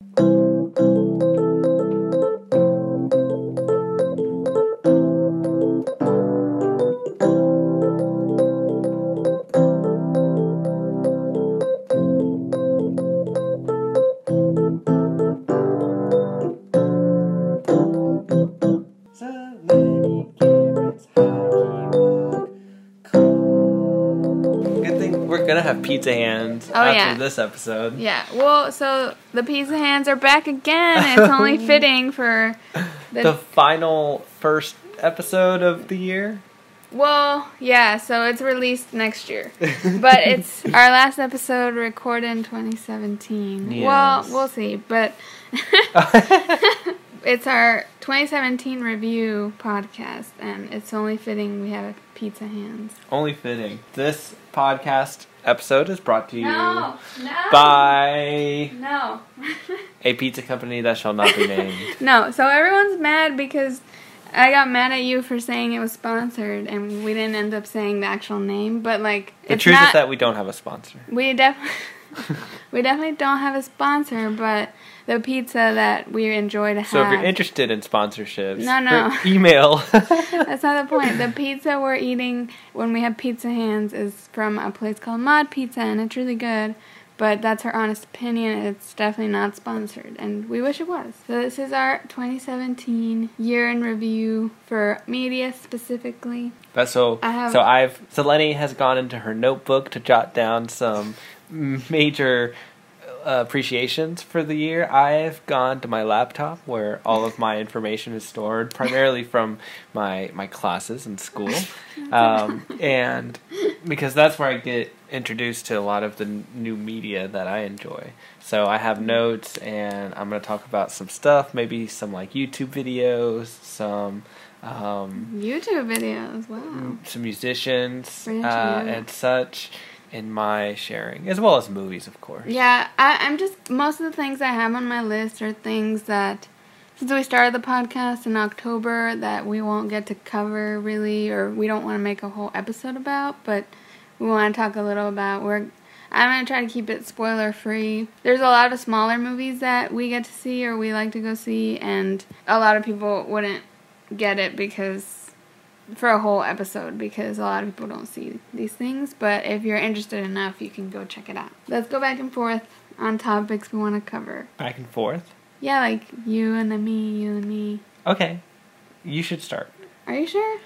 Good Oh, after yeah. this episode. Yeah. Well, so the pizza hands are back again. It's only fitting for the, The final first episode of the year. well, yeah. So it's released next year, but it's our last episode recorded in 2017. Yes. Well, we'll see, but it's our 2017 review podcast, and it's only fitting we have pizza hands. Only fitting. This podcast episode is brought to you No, no, by no. a pizza company that shall not be named. No, so everyone's mad because I got mad at you for saying it was sponsored, and we didn't end up saying the actual name. But like, The it's truth not, is that we don't have a sponsor. we definitely we definitely don't have a sponsor, but the pizza that we enjoy to have. So if you're interested in sponsorships, No, no. email. That's not the point. The pizza we're eating when we have pizza hands is from a place called Mod Pizza, and it's really good. But that's our honest opinion. It's definitely not sponsored, and we wish it was. So this is our 2017 year in review for media specifically. But so I have- so I've so Lenny has gone into her notebook to jot down some major appreciations for the year. I've gone to my laptop where all of my information is stored, primarily from my my classes in school, um, and because that's where I get introduced to a lot of the n- new media that I enjoy. So I have notes, and I'm going to talk about some stuff, maybe some like YouTube videos, some. Um, YouTube videos. Wow. some musicians uh, and such in my sharing, as well as movies, of course. Yeah, I, I'm just most of the things I have on my list are things that since we started the podcast in October that we won't get to cover really, or we don't want to make a whole episode about, but we want to talk a little about. We're I'm gonna try to keep it spoiler free. There's a lot of smaller movies that we get to see or we like to go see, and a lot of people wouldn't get it because for a whole episode because a lot of people don't see these things. But if you're interested enough, you can go check it out. Let's go back and forth on topics we want to cover. Back and forth. Yeah, like you and then me, you and me. Okay, you should start. Are you sure?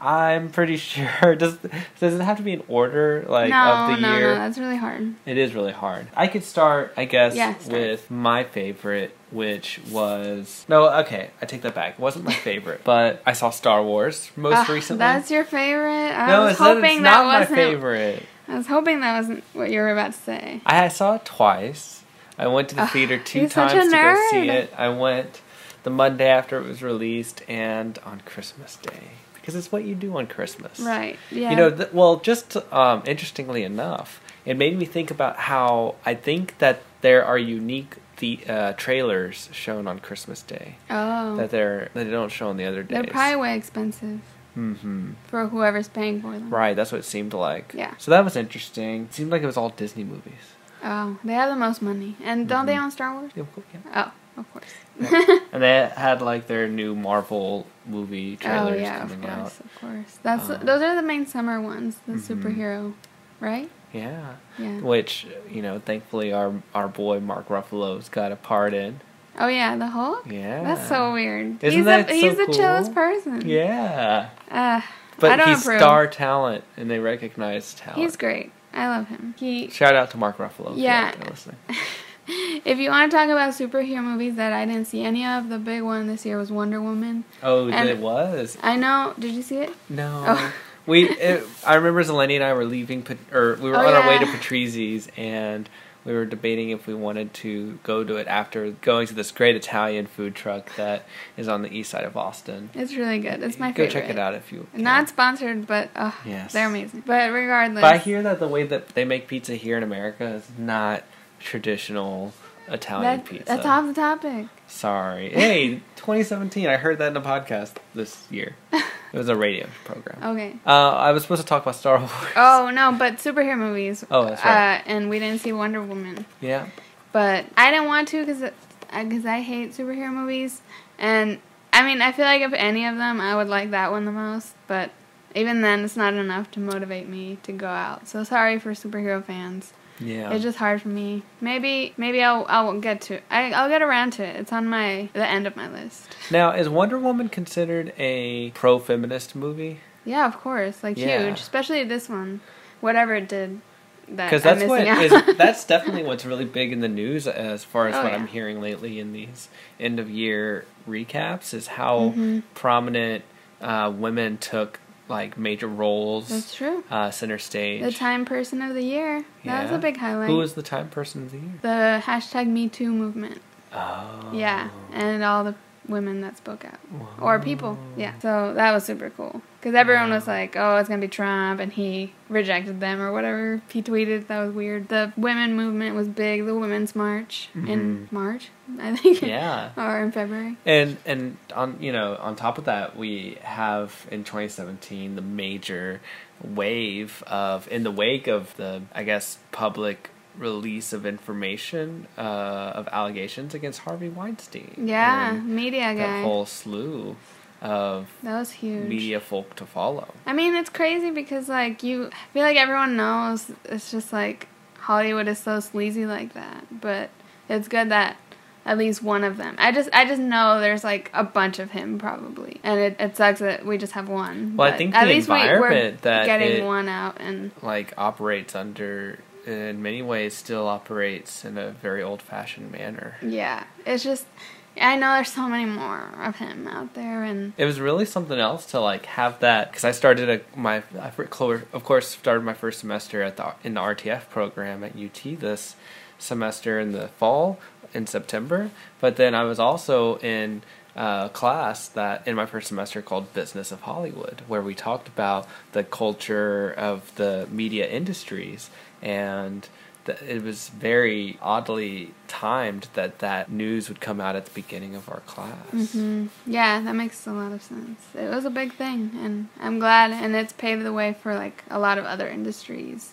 I'm pretty sure. Does does it have to be in order, like no, of the no, year? no. That's really hard. It is really hard. I could start, I guess, Yeah, start. with my favorite, which was no. Okay, I take that back. It wasn't my favorite, but I saw Star Wars most Ugh, recently. That's your favorite. I no, was it's not, hoping it's that not my wasn't. favorite. I was hoping that wasn't what you were about to say. I saw it twice. I went to the Ugh, theater two times to go see it. I went the Monday after it was released and on Christmas Day because it's what you do on Christmas. Right. Yeah. You know, th- well, just um, interestingly enough, it made me think about how I think that there are unique the uh, trailers shown on Christmas Day oh. that they're that they don't show on the other days. They're probably way expensive hmm for whoever's paying for them. Right, that's what it seemed like. Yeah. So that was interesting. It seemed like it was all Disney movies. Oh, they have the most money. And don't they Mhm. own Star Wars? Yeah, yeah. Oh, of course. And they had like their new Marvel movie oh trailers yeah, of course, out. of course. That's Um, those are the main summer ones, the Mhm. superhero, right? Yeah. Yeah. Which, you know, thankfully our our boy Mark Ruffalo's got a part in. Oh yeah, the Hulk. Yeah. That's so weird. Isn't he's that the so he's the chillest person. Yeah. Uh, But he's approve. star talent and they recognize talent. he's great. I love him. He. Shout out to Mark Ruffalo. if you're Yeah. out there listening. If you want to talk about superhero movies that I didn't see any of, the big one this year was Wonder Woman. Oh, And- it was. I know. Did you see it? No. Oh. We, it, I remember Zeleny and I were leaving, or we were Oh, on our way to yeah. Patrizi's, and we were debating if we wanted to go to it after going to this great Italian food truck that is on the east side of Austin. It's really good. It's my go favorite. Go check it out if you. Can. Not sponsored, but uh, Yes. they're amazing. But regardless, But I hear that the way that they make pizza here in America is not traditional Italian that, pizza. that's off the topic. Sorry. Hey, 2017. I heard that in a podcast this year. It was a radio program. Okay. Uh, I was supposed to talk about Star Wars. Oh no, but superhero movies. Oh, that's right. Uh, and we didn't see Wonder Woman, Yeah. but I didn't want to because because I hate superhero movies, and I mean I feel like if any of them, I would like that one the most. But even then, it's not enough to motivate me to go out. So sorry for superhero fans. Yeah. It's just hard for me. Maybe maybe I'll I'll get to I I'll get around to it. It's on my the end of my list. now, is Wonder Woman considered a pro feminist movie? Yeah, of course, like Yeah. huge, especially this one, whatever it did. That Because I'm that's what is, that's definitely what's really big in the news as far as Oh, what yeah. I'm hearing lately in these end of year recaps is how Mhm. prominent uh, women took like major roles, That's true. uh, center stage. The Time Person of the Year. That was a big highlight. Who was the time person of the year? the hashtag Me Too movement. Oh, Yeah, and all the women that spoke out or people. Yeah, so that was super cool because everyone was like, "Oh, it's gonna be Trump," and he rejected them or whatever he tweeted. That was weird. The women movement was big. The Women's March in Mhm. March, I think. Yeah. or in February. And and on you know on top of that we have in 2017 the major wave of in the wake of the I guess public release of information uh, of allegations against Harvey Weinstein. Yeah, media that guy. whole slew of that was huge. media folk to follow. I mean, it's crazy because like you I feel like everyone knows it's just like Hollywood is so sleazy like that, but it's good that at least one of them. I just I just know there's like a bunch of him probably, and it, it sucks that we just have one. Well, I think at the least we, we're environment that getting one out, and Like operates under in many ways still operates in a very old fashioned manner. yeah, it's just I know there's so many more of him out there, and it was really something else to like have that because I started a my I of course started my first semester at the in the RTF program at UT this semester in the fall in September, but then I was also in a class that in my first semester called Business of Hollywood, where we talked about the culture of the media industries and. It was very oddly timed that that news would come out at the beginning of our class. hmm yeah, that makes a lot of sense. It was a big thing, and I'm glad, and it's paved the way for like a lot of other industries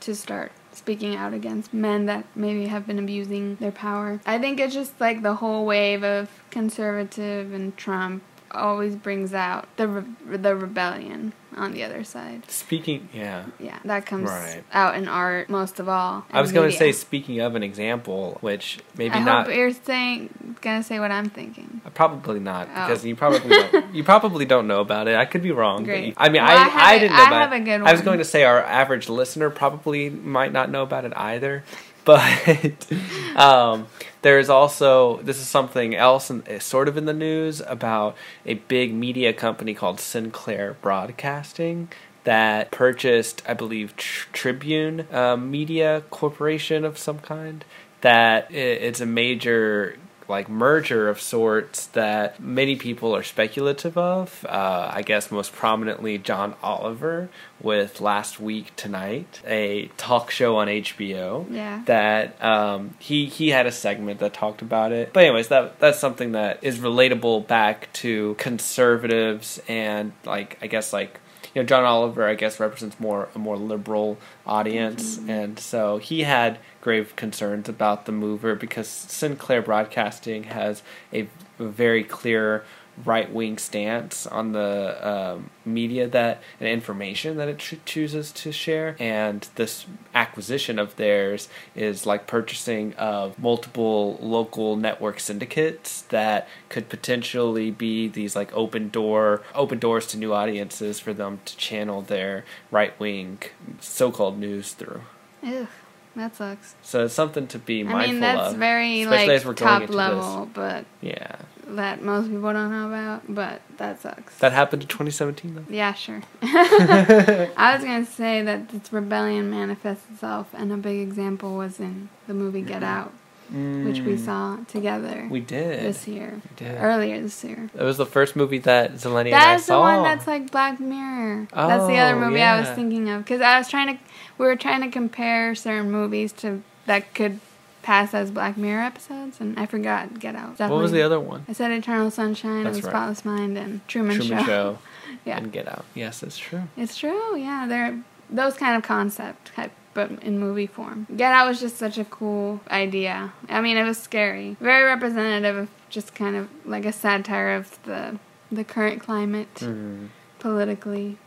to start speaking out against men that maybe have been abusing their power. I think it's just like the whole wave of conservative and Trump always brings out the re- the rebellion on the other side. Speaking, yeah. Yeah, that comes Right. out in art most of all. I was going to say, speaking of an example, which maybe I not, you're saying gonna say what I'm thinking. Uh, probably not, Oh. because you probably don't, you probably don't know about it. I could be wrong. Great. you- I mean, Well, I I, I, didn't know I about have it. a good one. I was going to say our average listener probably might not know about it either. But um, there is also this is something else, in, eh, sort of in the news about a big media company called Sinclair Broadcasting that purchased, I believe, Tr- Tribune um, Media Corporation of some kind. That it's a major like merger of sorts that many people are speculative of. Uh, I guess most prominently John Oliver with Last Week Tonight, a talk show on HBO Yeah. that um, he he had a segment that talked about it. But anyways, that that's something that is relatable back to conservatives and like I guess like you know John Oliver I guess represents more a more liberal audience, mm-hmm. and so he had grave concerns about the mover because Sinclair Broadcasting has a very clear right wing stance on the um, media that and information that it ch- chooses to share, and this acquisition of theirs is like purchasing of multiple local network syndicates that could potentially be these like open door open doors to new audiences for them to channel their right wing so called news through. Ugh, that sucks. So it's something to be mindful of. I mean, that's of. very like as we're going top into this. level, but Yeah, that most people don't know about. But that sucks. that happened in 2017 though. yeah, sure. I was gonna say that this rebellion manifests itself, and a big example was in the movie Get Out, which we Mm, saw together We did. this year, We did. earlier this year. It was the first movie that I That's the saw. one that's like Black Mirror. that's the other Oh, movie I was thinking of because I was trying to. We were trying to compare certain movies to that could pass as Black Mirror episodes, and I forgot Get Out. what was the other one? I said Eternal Sunshine That's of the right. Spotless Mind and Truman, Truman Show. Show. Yeah. And Get Out. Yes, that's true. It's true. Yeah, they're those kind of concept type but in movie form. Get Out was just such a cool idea. I mean, it was scary, very representative of just kind of like a satire of the the current climate Mhm. politically.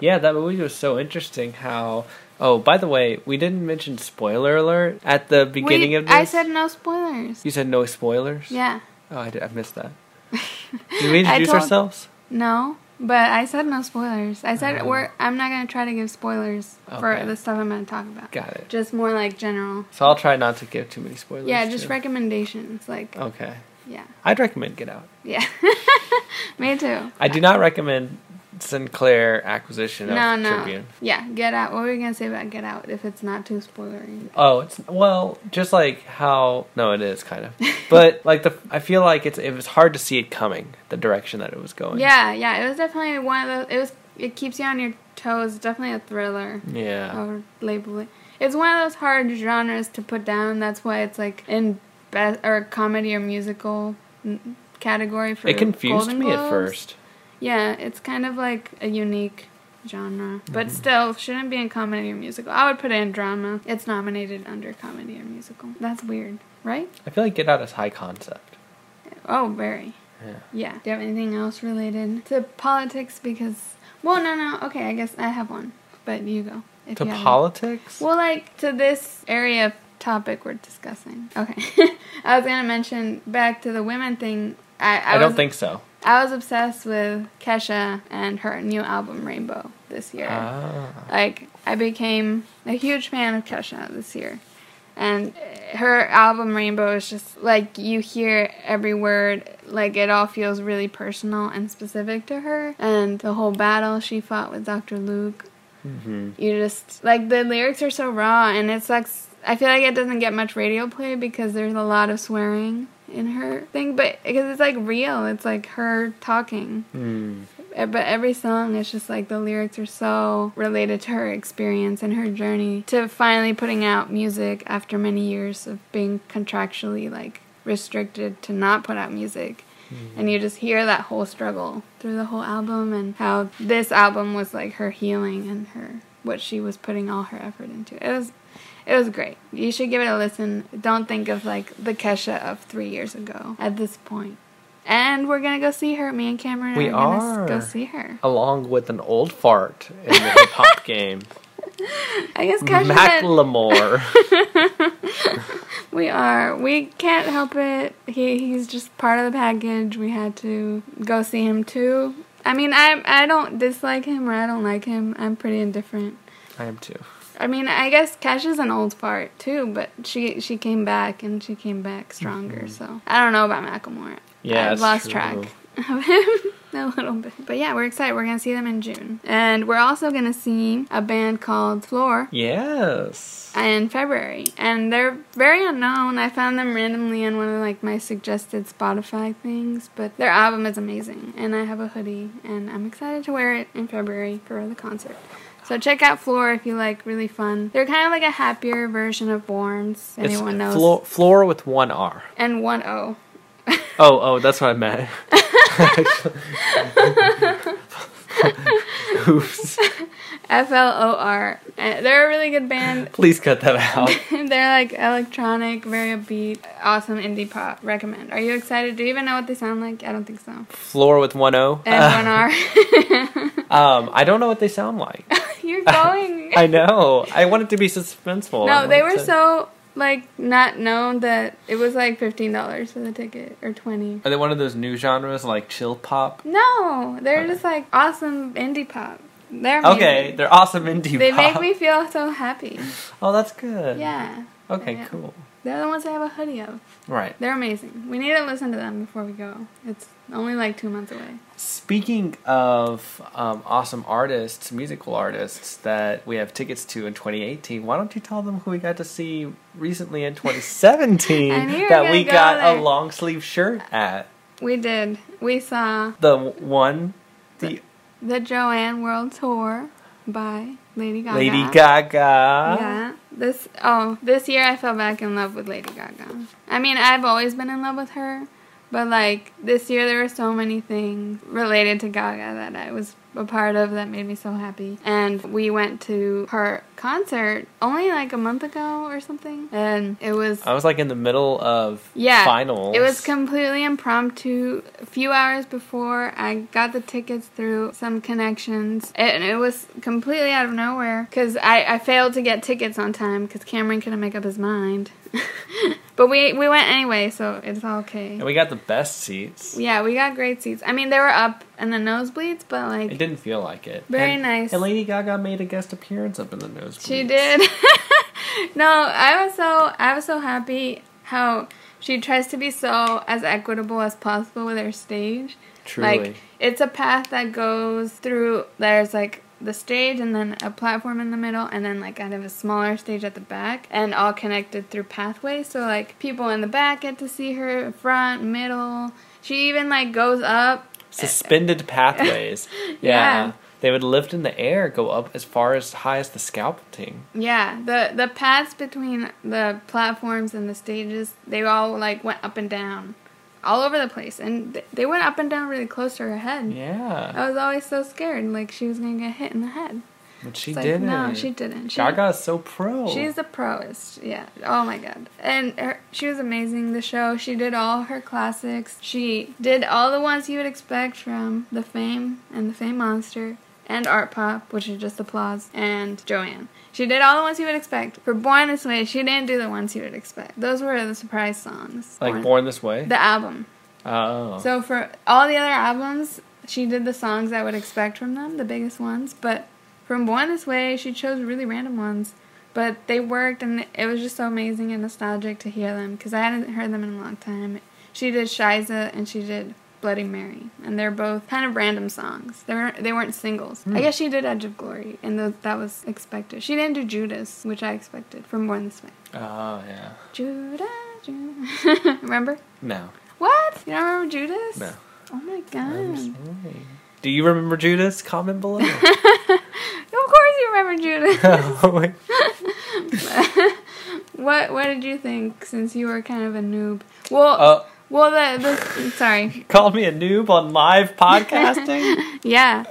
Yeah, that movie was so interesting. How oh, by the way, we didn't mention spoiler alert at the beginning We- of this. I said no spoilers. you said no spoilers. Yeah. Oh, I, did, I missed that. Did we introduce told- ourselves? No, but I said no spoilers. I said Oh. we're. I'm not gonna try to give spoilers for the stuff I'm gonna talk about. Got it. Just more like general. So I'll try not to give too many spoilers. Yeah, just too. recommendations. Like, Okay. yeah, I'd recommend Get Out. yeah. Me too. I do not recommend Sinclair acquisition of No, no. Tribune. Yeah, Get Out. What were we gonna say about Get Out if it's not too spoilery? Oh, it's well, just like how no, it is kind of, but like the I feel like it's it was hard to see it coming the direction that it was going. Yeah, yeah. It was definitely one of those. It was. It keeps you on your toes. Definitely a thriller. Yeah. I would label it. It's one of those hard genres to put down. That's why it's like in best or comedy or musical category for it confused me at first. Yeah, it's kind of like a unique genre, but Mm-hmm. still shouldn't be in comedy or musical. I would put it in drama. It's nominated under comedy or musical. That's weird, right? I feel like Get Out is high concept. Oh, very. Yeah. Yeah. Do you have anything else related to politics? Because, well, no, no. Okay, I guess I have one, but you go. If To you one. politics? Well, like to this area of topic we're discussing. Okay, I was gonna mention back to the women thing. I I, I, don't think so. I was obsessed with Kesha and her new album Rainbow this year. Ah. Like I became a huge fan of Kesha this year. And her album Rainbow is just like you hear every word, like it all feels really personal and specific to her. And the whole battle she fought with Dr. Luke hmm you just like the lyrics are so raw and it sucks i feel like it doesn't get much radio play because there's a lot of swearing in her thing but because it's like real it's like her talking. Mm. But every song is just like the lyrics are so related to her experience and her journey to finally putting out music after many years of being contractually like restricted to not put out music. And you just hear that whole struggle through the whole album and how this album was like her healing and her what she was putting all her effort into. It was it was great. You should give it a listen. Don't think of like the kesha of three years ago at this point. And we're gonna go see her. Me and cameron We are gonna go see her. Along with an old fart in the hip hop game. i guess kesha Macklemore. we are. We can't help it. He he's just part of the package. We had to go see him too. I mean i i don't dislike him or i don't like him. I'm pretty indifferent. I am too. I mean, I guess Kesha is an old fart too, but she she came back and she came back stronger. So I don't know about Macklemore. Mm-hmm. Yeah, I've lost true. track of him a little bit. But yeah, we're excited. We're gonna see them in June, and we're also gonna see a band called Flor Yes. in February, and they're very unknown. I found them randomly on one of like my suggested Spotify things, but their album is amazing, and I have a hoodie, and I'm excited to wear it in February for the concert. So check out Flor if you like really fun. They're kind of like a happier version of Borns. It's Anyone knows? Floor, floor with one R. and one O. Oh, oh, that's what I meant. Oops. F L O R. Uh, They're a really good band. Please cut that out. They're like electronic, very upbeat, awesome indie pop. Recommend. Are you excited? Do you even know what they sound like? I don't think so. Floor with one O. And one R. Um, I don't know what they sound like. You're going. I know. I want it to be suspenseful. No, they were to- so like not known that it was like fifteen dollars for the ticket or twenty. Are they one of those new genres like chill pop? No, they're Okay. just like awesome indie pop. They're amazing. Okay, they're awesome indie pop They pop. make me feel so happy. Oh, that's good. Yeah. Okay, Yeah. cool. They're the ones I have a hoodie of. Right. They're amazing. We need to listen to them before we go. It's only like two months away. Speaking of um, awesome artists, musical artists that we have tickets to in 2018, why don't you tell them who we got to see recently in 2017 I knew you were that we go got there. a long sleeve shirt at? We did. We saw The one, the the Joanne World Tour by Lady Gaga. Lady Gaga. Yeah. This oh, this year I fell back in love with Lady Gaga. I mean, I've always been in love with her, But like this year, there were so many things related to Gaga that I was a part of that made me so happy. And we went to her concert only like a month ago or something, and it was I was like in the middle of yeah finals. It was completely impromptu. A few hours before, I got the tickets through some connections, and it was completely out of nowhere because I I failed to get tickets on time because Cameron couldn't make up his mind. but we we went anyway, so it's all okay. and we got the best seats. Yeah, we got great seats. I mean, they were up in the nosebleeds, but like It didn't feel like it. Very And- nice. And Lady Gaga made a guest appearance up in the nosebleeds. she did. no, I was so I was so happy how she tries to be so as equitable as possible with her stage. Truly. Like it's a path that goes through. There's like the stage and then a platform in the middle and then like kind of a smaller stage at the back and all connected through pathways. So like people in the back get to see her front, middle. She even like goes up. Suspended pathways. yeah. Yeah. They would lift in the air, go up as far as high as the scalping. Yeah, the the paths between the platforms and the stages, they all like went up and down, all over the place, and th- they went up and down really close to her head. Yeah. I was always so scared, like she was gonna get hit in the head. But she like, didn't. No, she didn't. She, Gaga is so pro. She's the proest. Yeah. Oh my god. And her, she was amazing. The show. She did all her classics. She did all the ones you would expect from The Fame and The Fame Monster and Artpop, which is just applause, and Joanne. She did all the ones you would expect. For Born This Way, she didn't do the ones you would expect. Those were the surprise songs. like Born This Way. The album. oh. So for all the other albums, she did the songs I would expect from them, the biggest ones. But from Born This Way, she chose really random ones. But they worked, and it was just so amazing and nostalgic to hear them because I hadn't heard them in a long time. She did Scheiße and she did Bloody Mary, and they're both kind of random songs. They weren't they weren't singles. I guess she did Edge of Glory, and those, that was expected. She didn't do Judas, which I expected from Born This Way. oh yeah. Judas, Judas. remember? No. What? You don't remember Judas? No. Oh my god. Do you remember Judas? Comment below. of course you remember Judas. Oh, what what did you think since you were kind of a noob? Well uh, well the, the sorry. called me a noob on live podcasting. Yeah.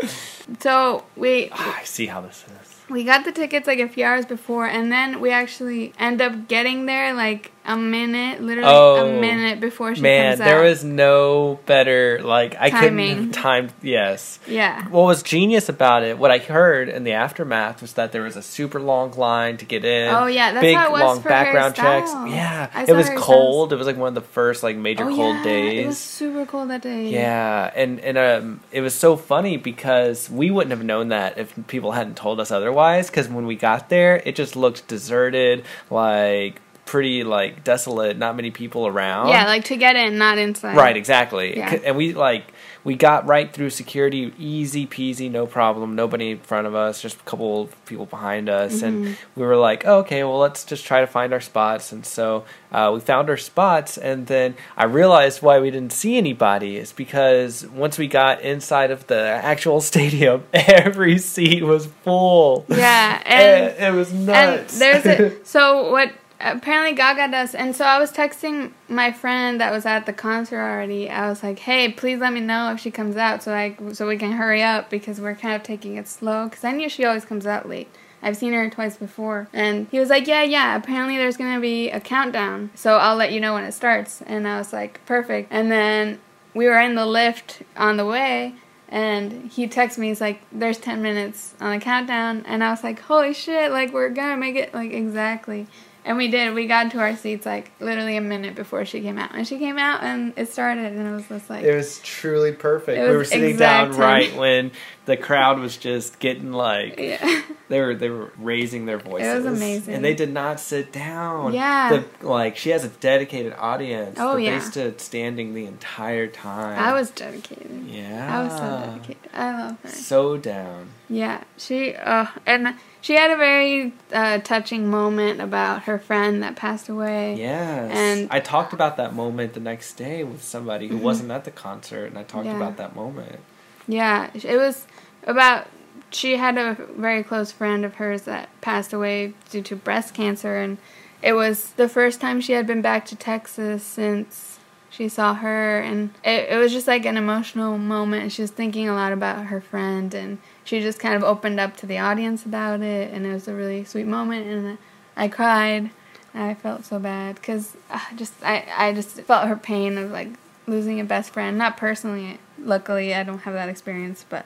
So we Ah, I see how this is. we got the tickets like a few hours before and then we actually end up getting there like a minute, literally Oh, a minute before she Man, comes out. there was no better like I couldn't time. Yes. Yeah. What was genius about it, what I heard in the aftermath, was that there was a super long line to get in. Oh, yeah, that's big how it was long for background checks. Yeah, I it was cold. It was like one of the first like major oh, cold yeah, days. It was super cold that day. Yeah, and and um, it was so funny because we wouldn't have known that if people hadn't told us otherwise. Because when we got there, it just looked deserted, like pretty like desolate, not many people around. Yeah, like to get in, not inside. Right, exactly. Yeah. And we like we got right through security, easy peasy, no problem. Nobody in front of us, just a couple of people behind us, and Mm-hmm. we were like, oh, okay, well, let's just try to find our spots. And so uh, we found our spots, and then I realized why we didn't see anybody is because once we got inside of the actual stadium, every seat was full. Yeah, and it, it was and nuts. there's a so what apparently Gaga does, and so I was texting my friend that was at the concert already. I was like, "Hey, please let me know if she comes out, so I so we can hurry up because we're kind of taking it slow." Because I knew she always comes out late. I've seen her twice before, and he was like, "Yeah, yeah. Apparently, there's gonna be a countdown, so I'll let you know when it starts." And I was like, "Perfect." And then we were in the lift on the way, and he texted me. He's like, "There's ten minutes on the countdown," and I was like, "Holy shit! Like we're gonna make it like exactly." And we did. We got to our seats like literally a minute before she came out, and she came out, and it started, and it was just like, It was truly perfect. It we were sitting down time. right when the crowd was just getting like yeah, they were they were raising their voices. It was amazing. and they did not sit down. Yeah. the, like she has a dedicated audience. Oh, yeah. they stood standing the entire time. I was dedicated. yeah, I was so dedicated. I love her. so down. Yeah, she uh, and she had a very uh, touching moment about her friend that passed away. Yes, And- I talked about that moment the next day with somebody who wasn't at the concert, and I talked Yeah. about that moment. Yeah, it was about. She had a very close friend of hers that passed away due to breast cancer, and it was the first time she had been back to Texas since she saw her, and it, it was just like an emotional moment. She was thinking a lot about her friend, and she just kind of opened up to the audience about it, and it was a really sweet moment. And I cried. I felt so bad because uh, just I I just felt her pain of like losing a best friend. Not personally, luckily I don't have that experience, but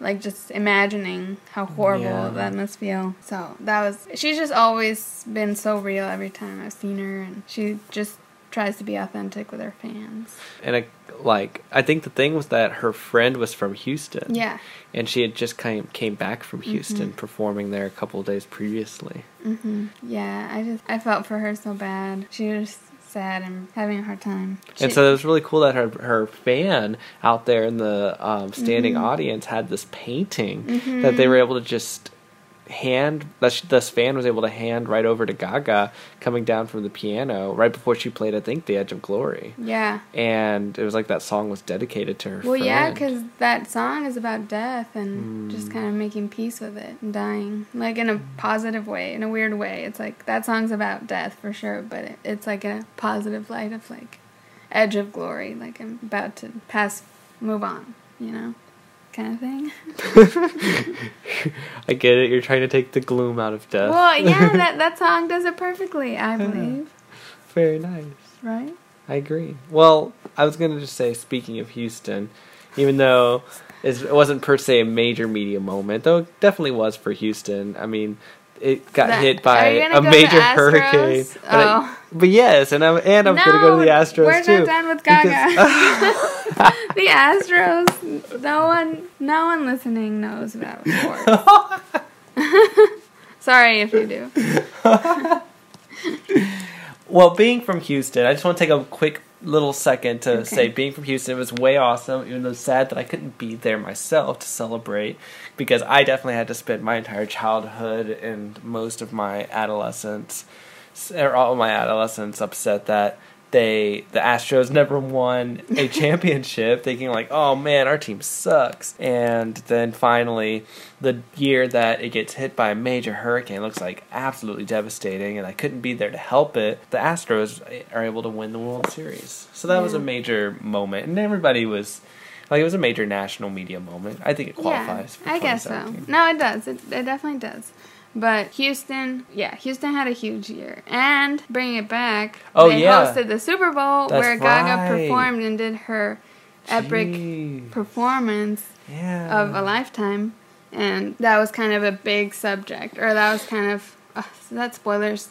like just imagining how horrible Yeah. that must feel. So that was she's just always been so real every time I've seen her, and she just tries to be authentic with her fans. And I, like, I think the thing was that her friend was from Houston. Yeah. And she had just came came back from Houston, performing there a couple of days previously. hmm Yeah, I just I felt for her so bad. She was sad and having a hard time. and so it was really cool that her her fan out there in the um, standing Mm-hmm. audience had this painting that they were able to just hand that this fan was able to hand right over to Gaga coming down from the piano right before she played I think The Edge of Glory. yeah. And it was like that song was dedicated to her Well, yeah, because that song is about death and hmm. just kind of making peace with it and dying, like in a positive way, in a weird way. It's like that song's about death for sure, but it, it's like a positive light of like edge of glory, like I'm about to pass, move on, you know, kind of thing. I get it. You're trying to take the gloom out of death. well, yeah, that that song does it perfectly, I believe. Very nice. Right? I agree. Well, I was going to just say, speaking of Houston, even though it wasn't per se a major media moment, though it definitely was for Houston. I mean, it got That- hit by a major hurricane. But, I- Oh. but yes, and I'm and I'm going to go to the Astros we're too. not done with Gaga. because- the Astros. No one, no one listening knows about sports. Sorry if you do. Well, being from Houston, I just want to take a quick little second to Okay. say being from Houston was way awesome, even though sad that I couldn't be there myself to celebrate because I definitely had to spend my entire childhood and most of my adolescence, or all of my adolescence, upset that they the Astros never won a championship, thinking like, oh man, our team sucks. And then finally, the year that it gets hit by a major hurricane looks like absolutely devastating, and I couldn't be there to help it. The Astros are able to win the World Series, so that was a major moment, and everybody was. Like it was a major national media moment. I think it qualifies. for Yeah, I guess so. No, it does. It, it definitely does. But Houston, yeah, Houston had a huge year. And bringing it back, Oh, they yeah. hosted the Super Bowl That's where Gaga right. performed and did her epic Jeez. performance yeah. of a lifetime, and that was kind of a big subject, or that was kind of uh, so that's spoilers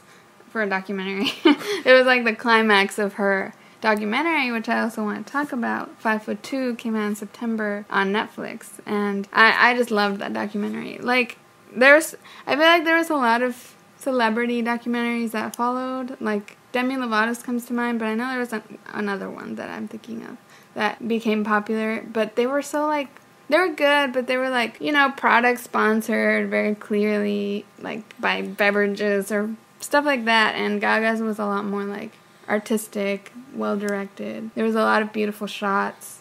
for a documentary. it was like the climax of her documentary, which I also want to talk about. Five Foot Two came out in September on Netflix, and I I just loved that documentary. Like there's, I feel like there was a lot of celebrity documentaries that followed, like. Demi Lovato's comes to mind, but I know there was an, another one that I'm thinking of that became popular, but they were so like they were good, but they were like, you know, product sponsored very clearly, like by beverages or stuff like that. And Gaga's was a lot more like artistic, well directed. There was a lot of beautiful shots,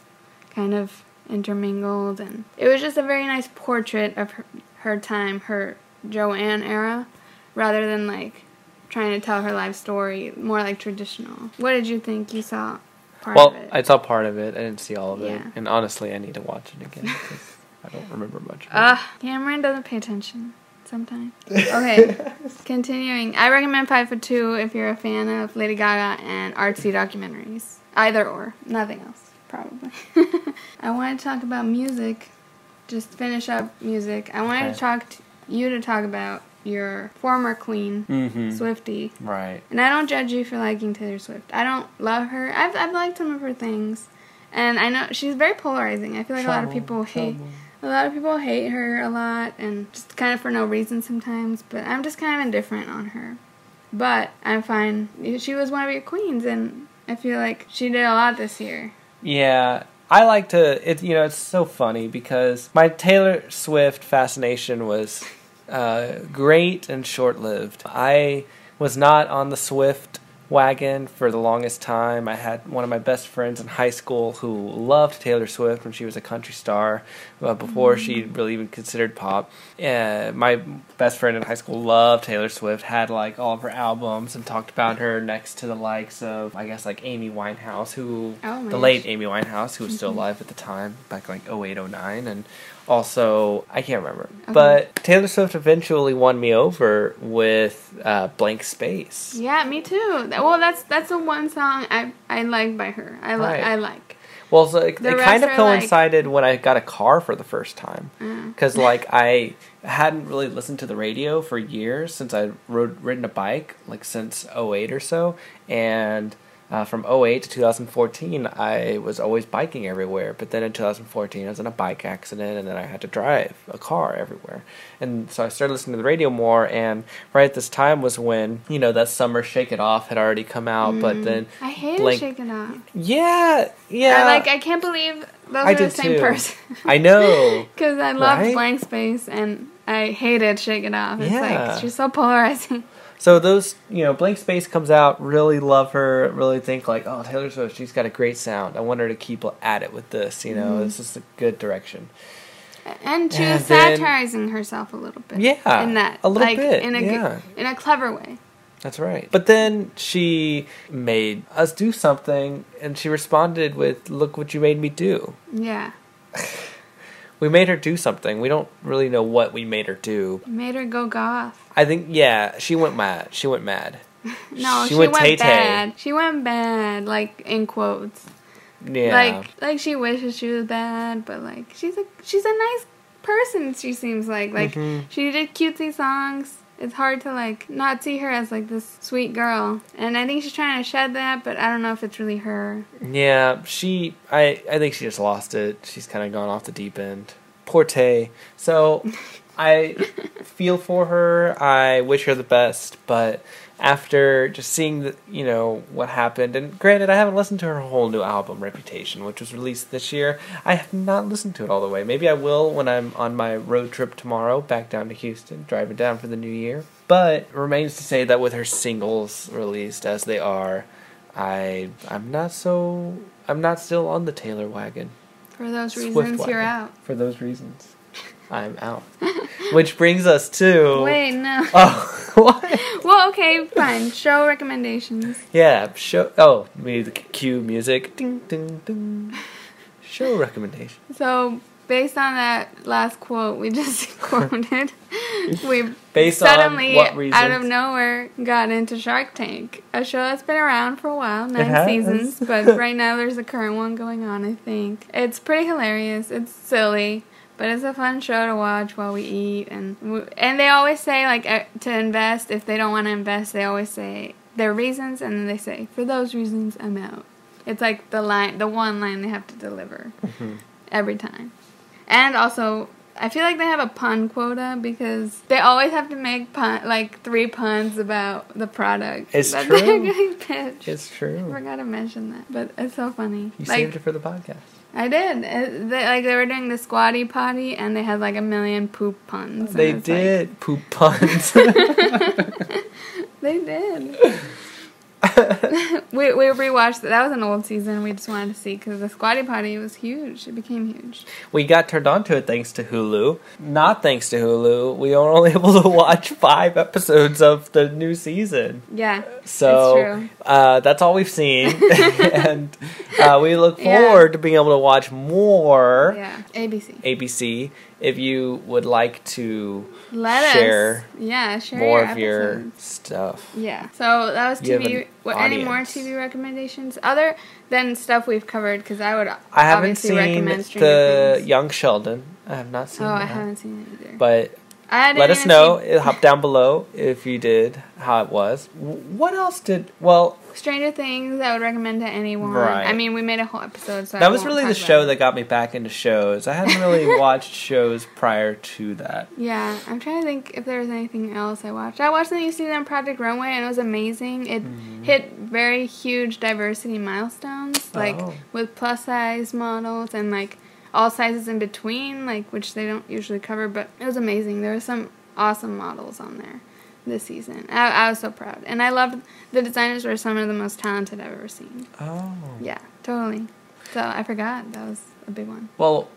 kind of intermingled, and it was just a very nice portrait of her, her time, her Joanne era, rather than like trying to tell her life story, more like traditional. What did you think you saw part well, of it? I saw part of it. I didn't see all of it, and honestly, I need to watch it again because I don't remember much. It. Ugh, Cameron doesn't pay attention sometimes. Okay, continuing. I recommend Five Foot Two if you're a fan of Lady Gaga and artsy documentaries. Either or, nothing else, probably. I want to talk about music. Just finish up music. I wanted Okay. to talk to you to talk about your former queen, Mhm. Swifty. Right. And I don't judge you for liking Taylor Swift. I don't love her. I've I've liked some of her things, and I know she's very polarizing. I feel like a lot of people hate. trouble. A lot of people hate her a lot, and just kind of for no reason sometimes. But I'm just kind of indifferent on her. But I'm fine. She was one of your queens, and I feel like she did a lot this year. Yeah, I like to. It you know it's so funny because my Taylor Swift fascination was uh, great and short lived. I was not on the Swift wagon for the longest time. I had one of my best friends in high school who loved Taylor Swift when she was a country star, uh, before mm. she really even considered pop. Uh, my best friend in high school loved Taylor Swift, had like all of her albums, and talked about her next to the likes of, I guess, like Amy Winehouse, who, oh, the late Amy Winehouse, who was still mm-hmm. alive at the time, back like 08, 09, and also I can't remember. Okay. But Taylor Swift eventually won me over with uh, Blank Space. Yeah, me too. Well, that's that's the one song I I like by her. I like right. I like. Well, so it, it kind of coincided like, when I got a car for the first time, because mm. like I hadn't really listened to the radio for years since I rode ridden a bike, like since 08 or so, and uh, from 08 to 2014, I was always biking everywhere. But then in 2014, I was in a bike accident, and then I had to drive a car everywhere. And so I started listening to the radio more. And right at this time was when you know that summer "Shake It Off" had already come out. Mm. But then I hated "Shake It Off." Yeah, yeah. I, like I can't believe those I are the same too. person. I know because I loved right? Blank Space and I hated "Shake It Off." It's yeah. like she's so polarizing. So those, you know, Blank Space comes out, really love her, really think like, oh, Taylor Swift, she's got a great sound. I want her to keep at it with this, you know, mm-hmm. this is a good direction. And she was satirizing herself a little bit. Yeah, in that, a little like, bit, in a yeah. in a clever way. That's right. But then she made us do something, and she responded with, "Look what you made me do." Yeah. we made her do something. We don't really know what we made her do. Made her go goth. I think yeah, she went mad. She went mad. no, she, she went, went bad. She went bad, like in quotes. Yeah. Like like she wishes she was bad, but like she's a she's a nice person. She seems like like mm-hmm. she did cutesy songs it's hard to like not see her as like this sweet girl. And i think she's trying to shed that but i don't know if it's really her. Yeah she i i think she just lost it. She's kind of gone off the deep end. Poor tay. So i feel for her. I wish her the best but after just seeing the, you know what happened and granted i haven't listened to her whole new album reputation which was released this year i have not listened to it all the way maybe i will when i'm on my road trip tomorrow back down to houston driving down for the new year but remains to say that with her singles released as they are i i'm not so i'm not still on the taylor wagon for those Swift reasons wagon. you're out for those reasons I'm out. Which brings us to. Wait, no. Oh, what? Well, okay, fine. Show recommendations. Yeah, show. Oh, music, cue music. Ding, ding, ding. Show recommendations. So, based on that last quote we just quoted, we based suddenly, out of nowhere, got into Shark Tank, a show that's been around for a while, nine seasons, but right now there's a current one going on. I think it's pretty hilarious. It's silly. But it's a fun show to watch while we eat, and and they always say like to invest. If they don't want to invest, they always say their reasons, and then they say for those reasons I'm out. It's like the line, the one line they have to deliver mm-hmm. every time, and also I feel like they have a pun quota because they always have to make pun like three puns about the product. It's true. It's true. I forgot to mention that, but it's so funny. You like, saved it for the podcast. I did. It, they, like they were doing the squatty potty, and they had like a million poop puns. They did like, poop puns. they did. we we rewatched that. That was an old season. We just wanted to see because the Squatty Potty was huge. It became huge. We got turned on to it thanks to Hulu. Not thanks to Hulu, we were only able to watch five episodes of the new season. Yeah, so uh, that's all we've seen, and uh, we look forward yeah. to being able to watch more. Yeah, ABC. ABC. If you would like to let share us, yeah, share more your of your stuff. Yeah. So that was TV. What, any more TV recommendations other than stuff we've covered? Because I would I haven't seen the Young Sheldon. I have not seen. Oh, that. I haven't seen it either. But let us know. See... Hop down below if you did how it was. What else did? Well, Stranger Things. I would recommend to anyone. Right. I mean, we made a whole episode. So that was really the show that got me back into shows. I hadn't really watched shows prior to that. Yeah, I'm trying to think if there was anything else I watched. I watched the new season of Project Runway, and it was amazing. It mm-hmm. hit very huge diversity milestones, like oh. with plus size models and like all sizes in between, like which they don't usually cover. But it was amazing. There were some awesome models on there. this season. I, I was so proud, and I loved the designers were some of the most talented I've ever seen. Oh. Yeah, totally. So I forgot that was a big one. Well,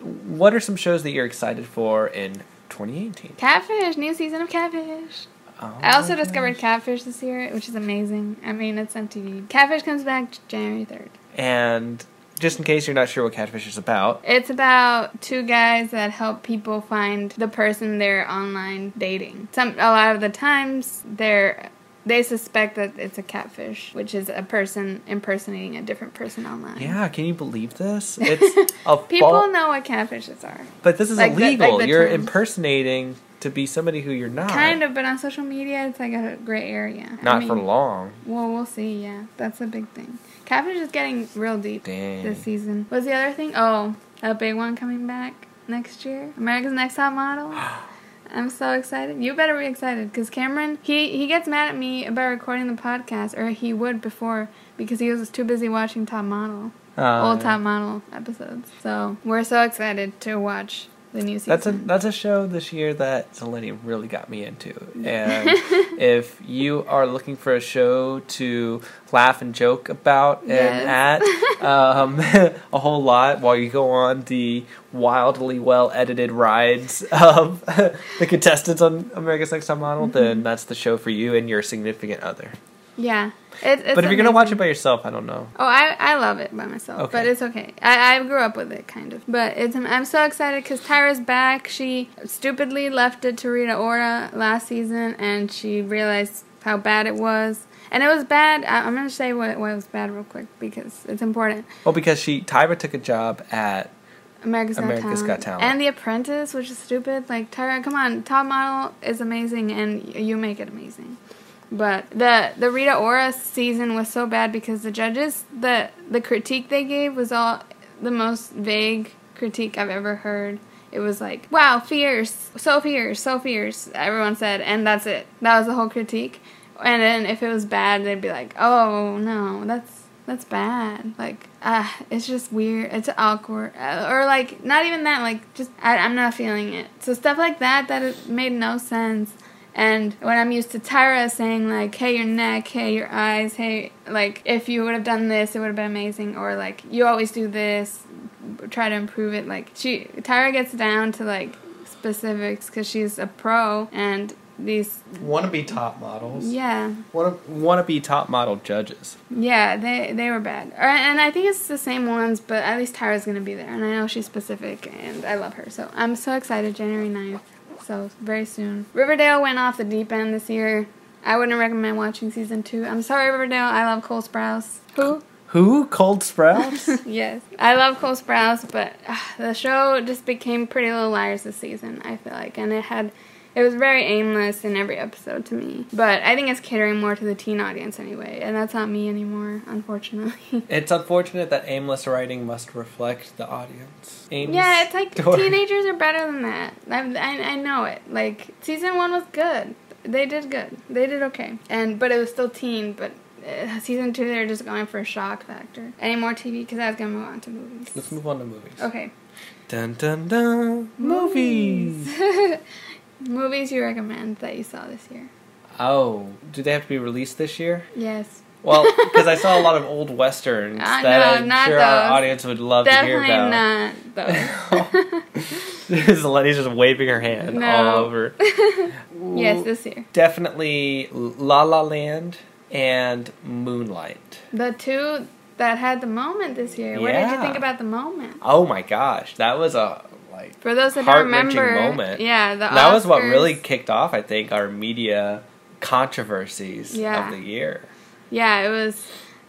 what are some shows that you're excited for in 2018? Catfish, new season of Catfish. Oh, I also discovered gosh. Catfish this year, which is amazing. I mean, it's on TV. Catfish comes back January third. And just in case you're not sure what Catfish is about, It's about two guys that help people find the person they're online dating. Some a lot of the times they're they suspect that it's a catfish, which is a person impersonating a different person online. yeah, can you believe this? It's a People know what catfishes are. but this is like the- like illegal. the you're term. impersonating to be somebody who you're not. Kind of, but on social media, it's like a gray area. I Not mean, for long. Well, we'll see. Yeah, that's a big thing. Catfish is getting real deep Dang. this season. What's the other thing? Oh, a big one coming back next year. America's Next Top Model. I'm so excited. You better be excited because Cameron he he gets mad at me about recording the podcast, or he would before because he was too busy watching Top Model, Uh, old Top Model episodes. So we're so excited to watch the new season. That's a that's a show this year that Zeleny really got me into. And if you are looking for a show to laugh and joke about and at um, a whole lot while you go on the wildly well edited rides of the contestants on America's Next Top Model, Mm-hmm. then that's the show for you and your significant other. Yeah. It, it's but if you're gonna watch it by yourself, I don't know. Oh, I, I love it by myself, Okay. but it's okay. I, I grew up with it, kind of. But it's I'm so excited because Tyra's back. She stupidly left it to Rita Ora last season, and she realized how bad it was. And it was bad. I, I'm gonna say what, what was bad real quick because it's important. Well, because she Tyra took a job at America's, America's Got, Got Talent. Talent. and The Apprentice, which is stupid. Like Tyra, come on, Top Model is amazing, and you make it amazing. But the the Rita Ora season was so bad because the judges the the critique they gave was all the most vague critique I've ever heard. It was like, "Wow, fierce, so fierce, so fierce." Everyone said, and that's it. That was the whole critique. And then if it was bad, they'd be like, "Oh no, that's that's bad." Like, ah, it's just weird. It's awkward, Uh, or like not even that. Like, just I, I'm not feeling it. So stuff like that that made no sense. And when I'm used to Tyra saying like, "Hey, your neck, hey, your eyes, hey, like if you would have done this, it would have been amazing," or like, "You always do this, try to improve it." Like she, Tyra gets down to like specifics because she's a pro, and these, wannabe top models. yeah, Wanna wannabe top model judges. yeah, they they were bad. Or, and I think it's the same ones, but at least Tyra's gonna be there, and I know she's specific, and I love her. So I'm so excited. January 9th, so very soon. Riverdale went off the deep end this year. I wouldn't recommend watching season two. I'm sorry, Riverdale. I love Cole Sprouse. Who? Who? Cold Sprouse? yes, I love Cole Sprouse, but uh, the show just became Pretty Little Liars this season. I feel like, and it had, it was very aimless in every episode to me. But I think it's catering more to the teen audience anyway, and that's not me anymore, unfortunately. it's unfortunate that aimless writing must reflect the audience. Ames yeah, it's like Dor- teenagers are better than that. I, I I know it. Like season one was good. They did good. They did okay, and but it was still teen. But uh, season two, they're just going for a shock factor. Any more TV? Because I was gonna move on to movies. Let's move on to movies. Okay. Dun dun dun. Movies. Movies you recommend that you saw this year? Oh, do they have to be released this year? Yes. Well, because I saw a lot of old westerns Uh, that no, I'm not sure our audience would love to hear Definitely about. not those. Zeleni's just waving her hand No. all over. yes, this year. Definitely La La Land and Moonlight. The two that had the moment this year. What did you think about the moment? Oh my gosh, that was a like For those that remember, moment. yeah, the that was what really kicked off. I think our media controversies Yeah. of the year. Yeah, it was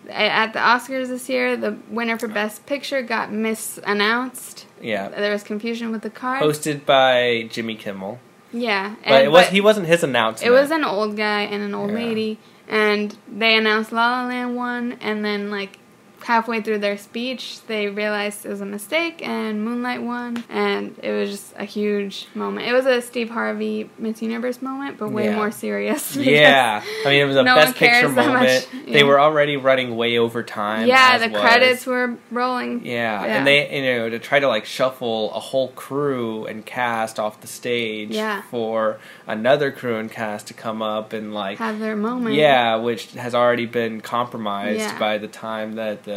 at the Oscars this year. The winner for Best Picture got misannounced. Yeah, There was confusion with the card. hosted by Jimmy Kimmel, Yeah, but it was he wasn't his announcement. It was an old guy and an old Yeah. lady, and they announced La La Land won, and then like halfway through their speech, they realized it was a mistake and Moonlight won. And it was just a huge moment. It was a Steve Harvey Miss Universe moment, but way Yeah. more serious. Yeah, I mean it was a No one best picture moment. much, They were already running way over time. Yeah, the was. credits were rolling. Yeah, Yeah. and they you know to try to like shuffle a whole crew and cast off the stage Yeah. for another crew and cast to come up and like Have their moment. yeah, which has already been compromised Yeah. by the time that the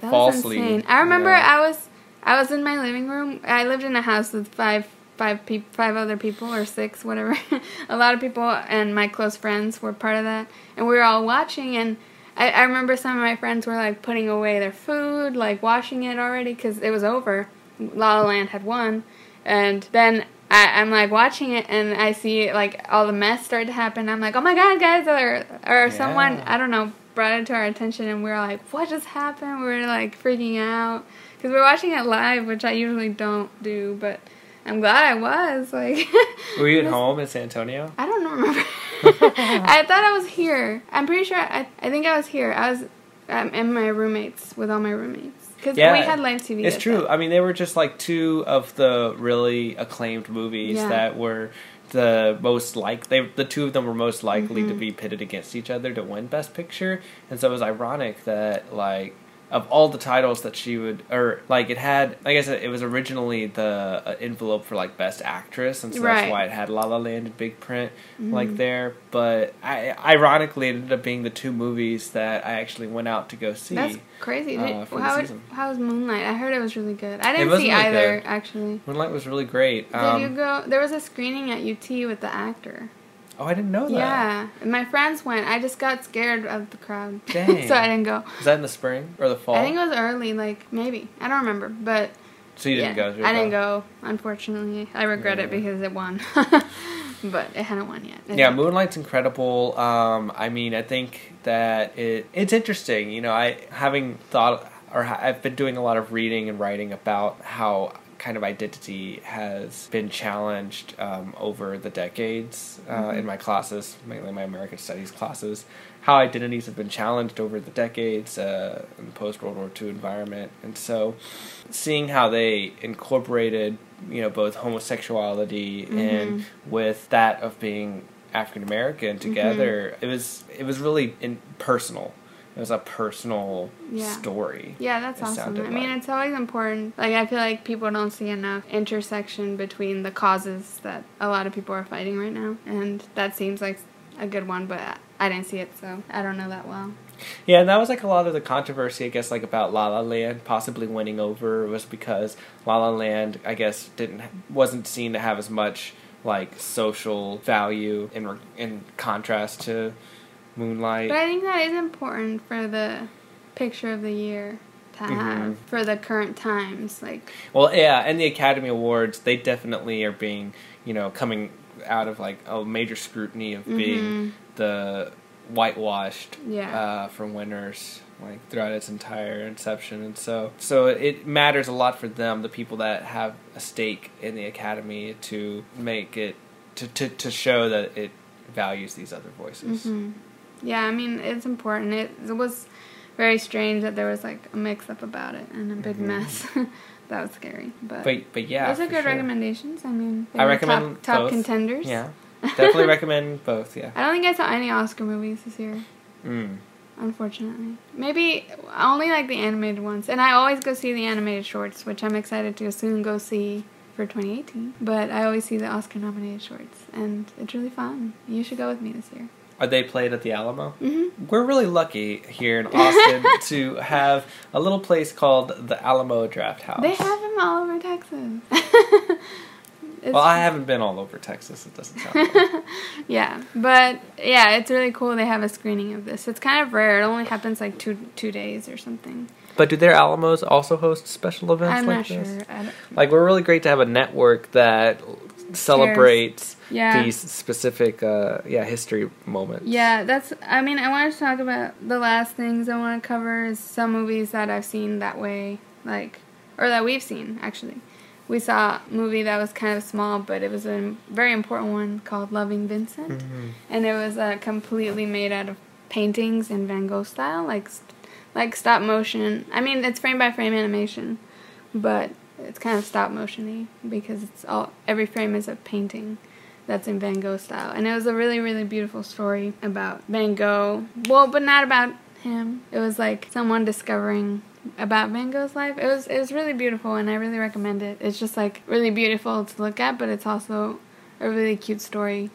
That was falsely. insane. I remember you know, I was I was in my living room. I lived in a house with five five peop five other people or six, whatever. a lot of people and my close friends were part of that, and we were all watching. And I, I remember some of my friends were like putting away their food, like washing it already because it was over. La La Land had won, and then. I, I'm like watching it and I see like all the mess start to happen. I'm like, oh my god, guys, or or someone I don't know brought it to our attention and we were like, what just happened? We were like freaking out because we are watching it live, which I usually don't do, but I'm glad I was. Like, Were you at was- home in San Antonio? I don't remember. I thought I was here. I'm pretty sure. I, I think I was here. I was um, in my roommates with all my roommates because Yeah, we had live TV. It's true. that- I mean, they were just like two of the really acclaimed movies Yeah. that were the most like they the two of them were most likely to Mhm. be pitted against each other to win best picture and so it was ironic that like of all the titles that she would or like it had like I said it was originally the uh, envelope for like best actress and so Right. that's why it had La La Land in big print Mhm. like there but I ironically it ended up being the two movies that I actually went out to go see That's crazy. uh, Did, for the how, how was Moonlight? I heard it was really good. I didn't see really either good. actually. Moonlight was really great. Did Um, you go? There was a screening at UT with the actor. Oh, I didn't know that. Yeah, my friends went. I just got scared of the crowd, Dang. so I didn't go. Was that in the spring or the fall? I think it was early, like maybe I don't remember, but so you didn't yeah, go. I didn't go. Unfortunately, I regret it because it won, but it hadn't won yet. I Yeah, think. Moonlight's incredible. Um, I mean, I think that it it's interesting. You know, I having thought or I've been doing a lot of reading and writing about how kind of identity has been challenged um, over the decades uh, Mhm. in my classes, mainly my American Studies classes. How identities have been challenged over the decades uh, in the post World War II environment, and so seeing how they incorporated, you know, both homosexuality and Mhm. with that of being African American Mm-hmm. together, it was it was really in, personal. It was a personal Yeah. story. Yeah, that's awesome. I mean, like. it's always important. Like, I feel like people don't see enough intersection between the causes that a lot of people are fighting right now, and that seems like a good one. But I didn't see it, so I don't know that well. Yeah, and that was like a lot of the controversy, I guess, like about La La Land possibly winning over was because La La Land, I guess, didn't wasn't seen to have as much like social value in in contrast to Moonlight. But I think that is important for the picture of the year to Mhm. have for the current times. Like, Well, yeah, and the Academy Awards, they definitely are being, you know, coming out of like a major scrutiny of being Mhm. the whitewashed Yeah. uh, for winners like throughout its entire inception and so so it matters a lot for them the people that have a stake in the academy to make it to to, to show that it values these other voices hmm yeah, I mean, it's important. It, it was very strange that there was like a mix up about it and a big Mhm. mess. that was scary, but. but but yeah Those are good sure. recommendations. I mean, I recommend top, top both. contenders. yeah definitely recommend both yeah I don't think I saw any Oscar movies this year, mm. unfortunately. Maybe only like the animated ones. And I always go see the animated shorts, which I'm excited to soon go see for 2018. But I always see the Oscar nominated shorts, and it's really fun. You should go with me this year. Are they played at the alamo hmm we're really lucky here in austin to have a little place called the Alamo Drafthouse They have them all over Texas. Well i haven't been all over texas it doesn't sound like. yeah, but yeah, it's really cool. They have a screening of this. It's kind of rare. It only happens like two two days or something. But do their Alamos also host special events I'm like not this? sure. Like we're really great to have a network that celebrates yeah. these specific uh yeah, history moments. Yeah, that's. I mean, I wanted to talk about the last things I want to cover is some movies that I've seen that way, like, or that we've seen actually. We saw a movie that was kind of small, but it was a very important one called Loving Vincent, Mhm. and it was uh, completely made out of paintings in Van Gogh style, like like stop motion. I mean, it's frame by frame animation, but it's kind of stop motiony because it's all every frame is a painting that's in Van Gogh style. And it was a really really beautiful story about Van Gogh. Well, but not about him. It was like someone discovering about Van Gogh's life. It was it was really beautiful and I really recommend it. It's just like really beautiful to look at, but it's also a really cute story.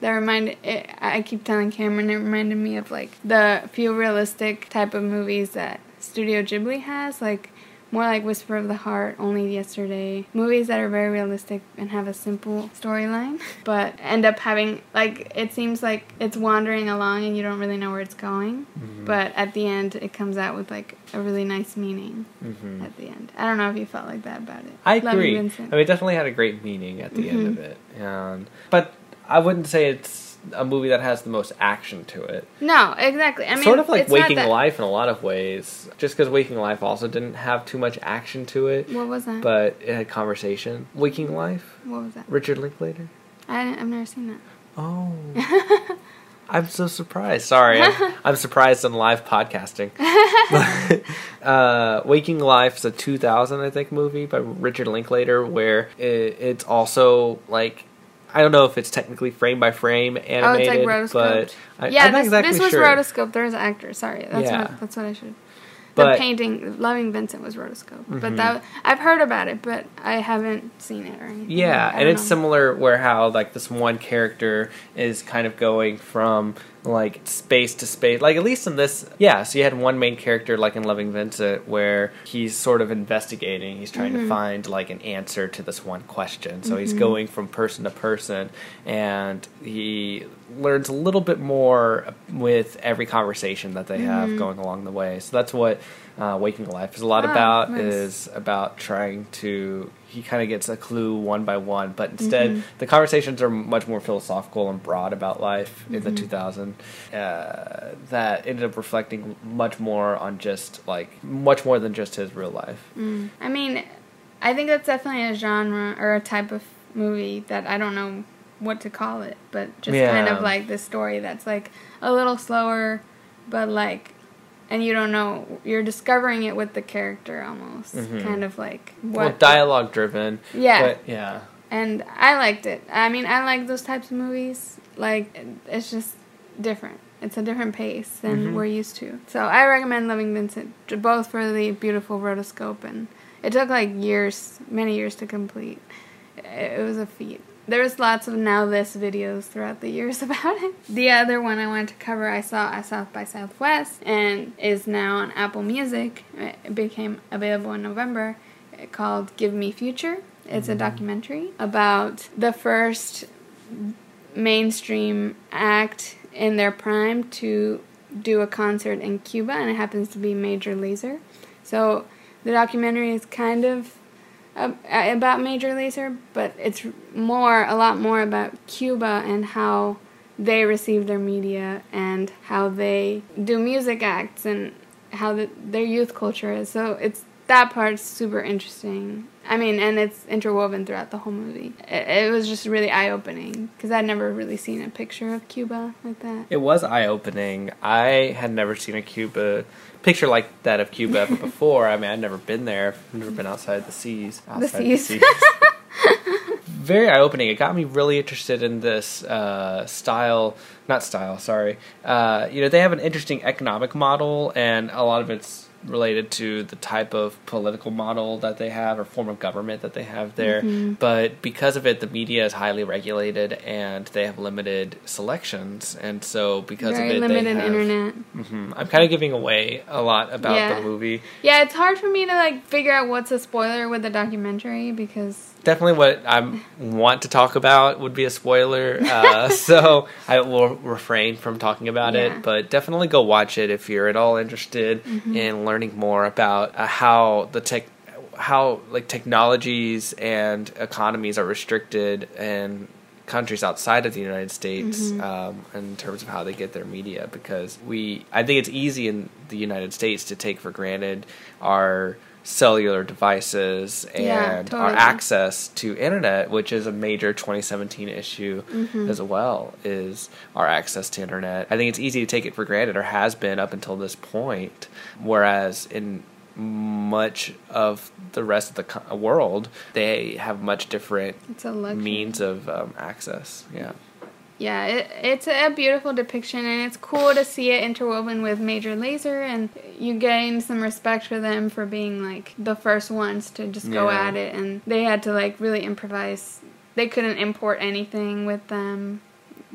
That reminded it, I keep telling Cameron it reminded me of like the few realistic type of movies that Studio Ghibli has, like more like Whisper of the Heart, Only Yesterday. Movies that are very realistic and have a simple storyline, but end up having, like, it seems like it's wandering along and you don't really know where it's going. Mhm. But at the end, it comes out with, like, a really nice meaning Mhm. at the end. I don't know if you felt like that about it. I Loving agree. I mean, it definitely had a great meaning at the end Mhm. of it. And, but I wouldn't say it's a movie that has the most action to it. no, exactly. I mean, sort of like Waking Life in a lot of ways. Just because Waking Life also didn't have too much action to it, What was that? but it had conversation. Waking Life, what was that? Richard Linklater. I, I've never seen that. Oh. I'm so surprised. Sorry, I'm, I'm surprised on live podcasting. uh, Waking Life is a 2000, I think, movie by Richard Linklater, where it, it's also like I don't know if it's technically frame by frame animated, oh, it's like rotoscoped. but I, yeah, I'm not this, exactly this was sure. rotoscoped. There's an actor. Sorry, that's Yeah. what that's what I should. The But- painting, Loving Vincent, was rotoscoped, Mhm. but that I've heard about it, but I haven't seen it or anything. Yeah, I and it's know. similar where how like this one character is kind of going from like space to space. Like at least in this, yeah. So you had one main character like in Loving Vincent where he's sort of investigating. He's trying to Mhm. find like an answer to this one question. So he's Mhm. going from person to person, and he learns a little bit more with every conversation that they have Mhm. going along the way. So that's what uh, Waking Life is a lot Ah, about. nice. Is about trying to he kind of gets a clue one by one but instead Mhm. the conversations are much more philosophical and broad about life in the Mhm. 2000 uh, that ended up reflecting much more on just like much more than just his real life Mm. I mean, I think that's definitely a genre or a type of movie that I don't know what to call it, but just kind of like the story that's like a little slower, but like, and you don't know, you're discovering it with the character almost, Mhm. kind of like well what. dialogue driven Yeah. but yeah and I liked it. I mean, I like those types of movies. Like, it's just different. It's a different pace than Mhm. we're used to. So I recommend Loving Vincent, both for the beautiful rotoscope and it took like years, many years to complete. It was a feat. There was lots of NowThis videos throughout the years about it. The other one I wanted to cover I saw at South by Southwest and is now on Apple Music. It became available in November called Give Me Future. It's a mm-hmm. documentary about the first mainstream act in their prime to do a concert in Cuba, and it happens to be Major Lazer. So the documentary is kind of about Major Lazer, but it's more, a lot more about Cuba and how they receive their media and how they do music acts and how the, their youth culture is. So it's that part's super interesting. I mean, and it's interwoven throughout the whole movie. It, it was just really eye opening because I'd never really seen a picture of Cuba like that. it was eye-opening i had never seen a cuba picture like that of cuba ever before i mean i'd never been there i've never been outside the seas Outside The outside seas. very eye opening. It got me really interested in this uh, style, not style, sorry. Uh, you know, they have an interesting economic model, and a lot of it's related to the type of political model that they have or form of government that they have there. Mhm. But because of it, the media is highly regulated and they have limited selections. And so, because Very of it, limited they have, internet. hmm I'm kind of giving away a lot about Yeah. the movie. Yeah, it's hard for me to like figure out what's a spoiler with the documentary because definitely what I want to talk about would be a spoiler, uh, so I will refrain from talking about Yeah. it. But definitely go watch it if you're at all interested Mhm. in learning more about uh, how the tech, how like technologies and economies are restricted in countries outside of the United States Mhm. um, in terms of how they get their media because we I think it's easy in the United States to take for granted our cellular devices and Yeah, our access to internet, which is a major 2017 issue Mm-hmm. as well, is our access to internet. I think it's easy to take it for granted, or has been up until this point. Whereas in much of the rest of the world, they have much different It's a luxury. means of um, access. Yeah. Yeah, it, it's a beautiful depiction, and it's cool to see it interwoven with Major Lazer, and you gain some respect for them for being like the first ones to just go Yeah. at it, and they had to like really improvise. They couldn't import anything with them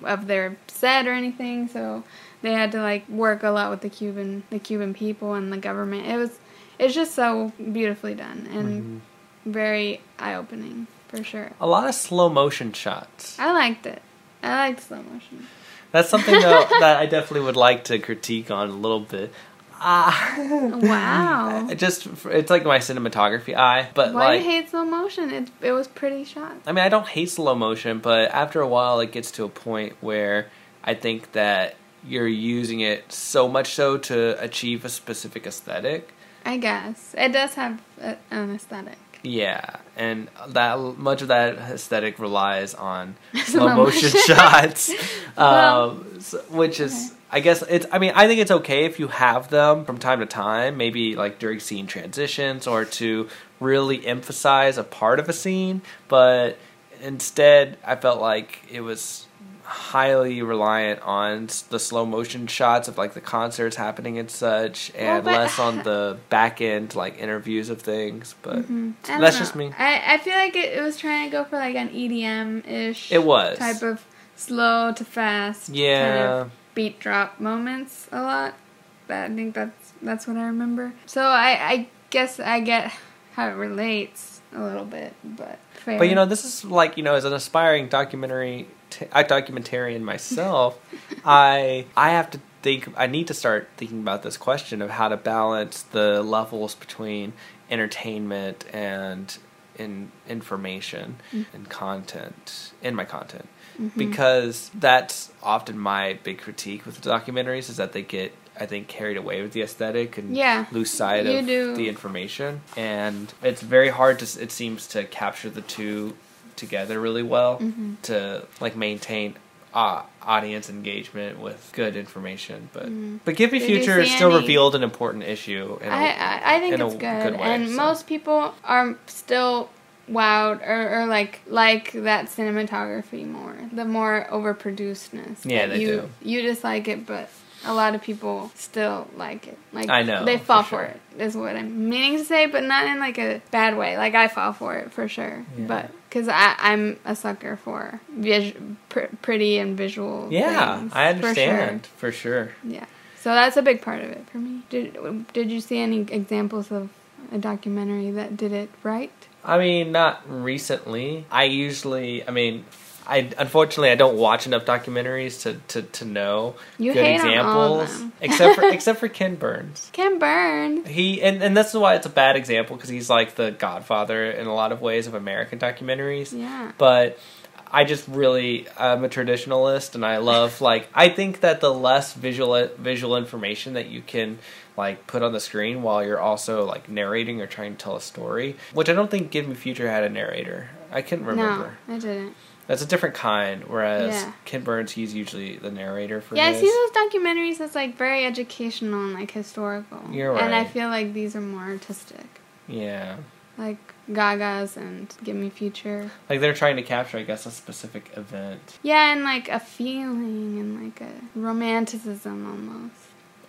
of their set or anything, so they had to like work a lot with the Cuban, the Cuban people and the government. It was, it's just so beautifully done and mm-hmm. very eye opening for sure. A lot of slow motion shots. I liked it. I liked slow motion. That's something though that I definitely would like to critique on a little bit. Ah, Wow. I just it's like my cinematography eye, but Why like do you hate slow motion? It it was pretty shot. I mean, I don't hate slow motion, but after a while, it gets to a point where I think that you're using it so much so to achieve a specific aesthetic. I guess it does have a, an aesthetic. Yeah, and that much of that aesthetic relies on Slow motion shots, Well, um, s- which is, I guess it's. I mean, I think it's okay if you have them from time to time, maybe like during scene transitions or to really emphasize a part of a scene. But instead, I felt like it was highly reliant on the slow motion shots of like the concerts happening and such and but- less on the back end like interviews of things but mm-hmm. don't that's know. just me I, I feel like it, it was trying to go for like an EDM ish. It was. type of slow to fast. Kind Yeah. of beat drop moments a lot. But I think that's that's what I remember. So I I guess I get how it relates a little bit, but fair. But you know, this is like you know, as an aspiring documentary, t- a documentarian myself, I I have to think. I need to start thinking about this question of how to balance the levels between entertainment and in information mm-hmm. and content in my content mm-hmm. because that's often my big critique with documentaries is that they get I think carried away with the aesthetic and Yeah, lose sight of do. the information and it's very hard to it seems to capture the two together really well Mm-hmm. to like maintain uh, audience engagement with good information but but give me Mm-hmm. Did you future still revealed an important issue in a- I, think in a it's good, good way, and so. most people are still wowed or, or like like that cinematography more, the more overproducedness. Yeah, they you, do. You dislike it, but a lot of people still like it. Like I know, they for fall sure. for it. Is what I'm meaning to say, but not in like a bad way. Like I fall for it for sure, Yeah. but because I'm a sucker for vis- pr- pretty and visual. yeah things, i for sure. understand for sure. Yeah. So that's a big part of it for me. Did Did you see any examples of a documentary that did it right? I mean, not recently. I usually, I mean, I unfortunately I don't watch enough documentaries to to, to know You good hate on all of examples, except for except for Ken Burns. Ken Burns. He and and that's why it's a bad example because he's like the godfather in a lot of ways of American documentaries. Yeah. But I just really I'm a traditionalist and I love like I think that the less visual visual information that you can like put on the screen while you're also like narrating or trying to tell a story, which I don't think Give Me Future had a narrator. I couldn't remember. No, I didn't. That's a different kind. Whereas Yeah. Ken Burns, he's usually the narrator for Yeah, I his. see those documentaries that's like very educational and like historical. You're right. And I feel like these are more artistic, Yeah, like Gaga's and Give Me Future. like they're trying to capture, I guess, a specific event. Yeah, and like a feeling and like a romanticism almost.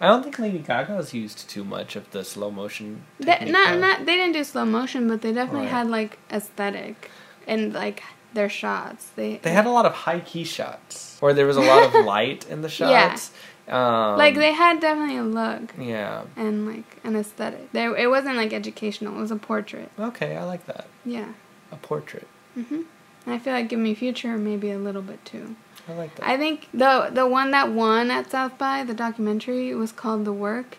I don't think Lady Gaga's used too much of the slow motion. They, not not they didn't do slow motion, but they definitely Right. had like aesthetic and like their shots. They They had a lot of high key shots where there was a lot of light in the Yeah. shots. Um, like they had definitely a look Yeah. and like an aesthetic. There, it wasn't like educational. It was a portrait. Okay, I like that. Yeah. A portrait. Mhm. And I feel like Give Me Future maybe a little bit too. I like that. I think the the one that won at South by the documentary was called The Work,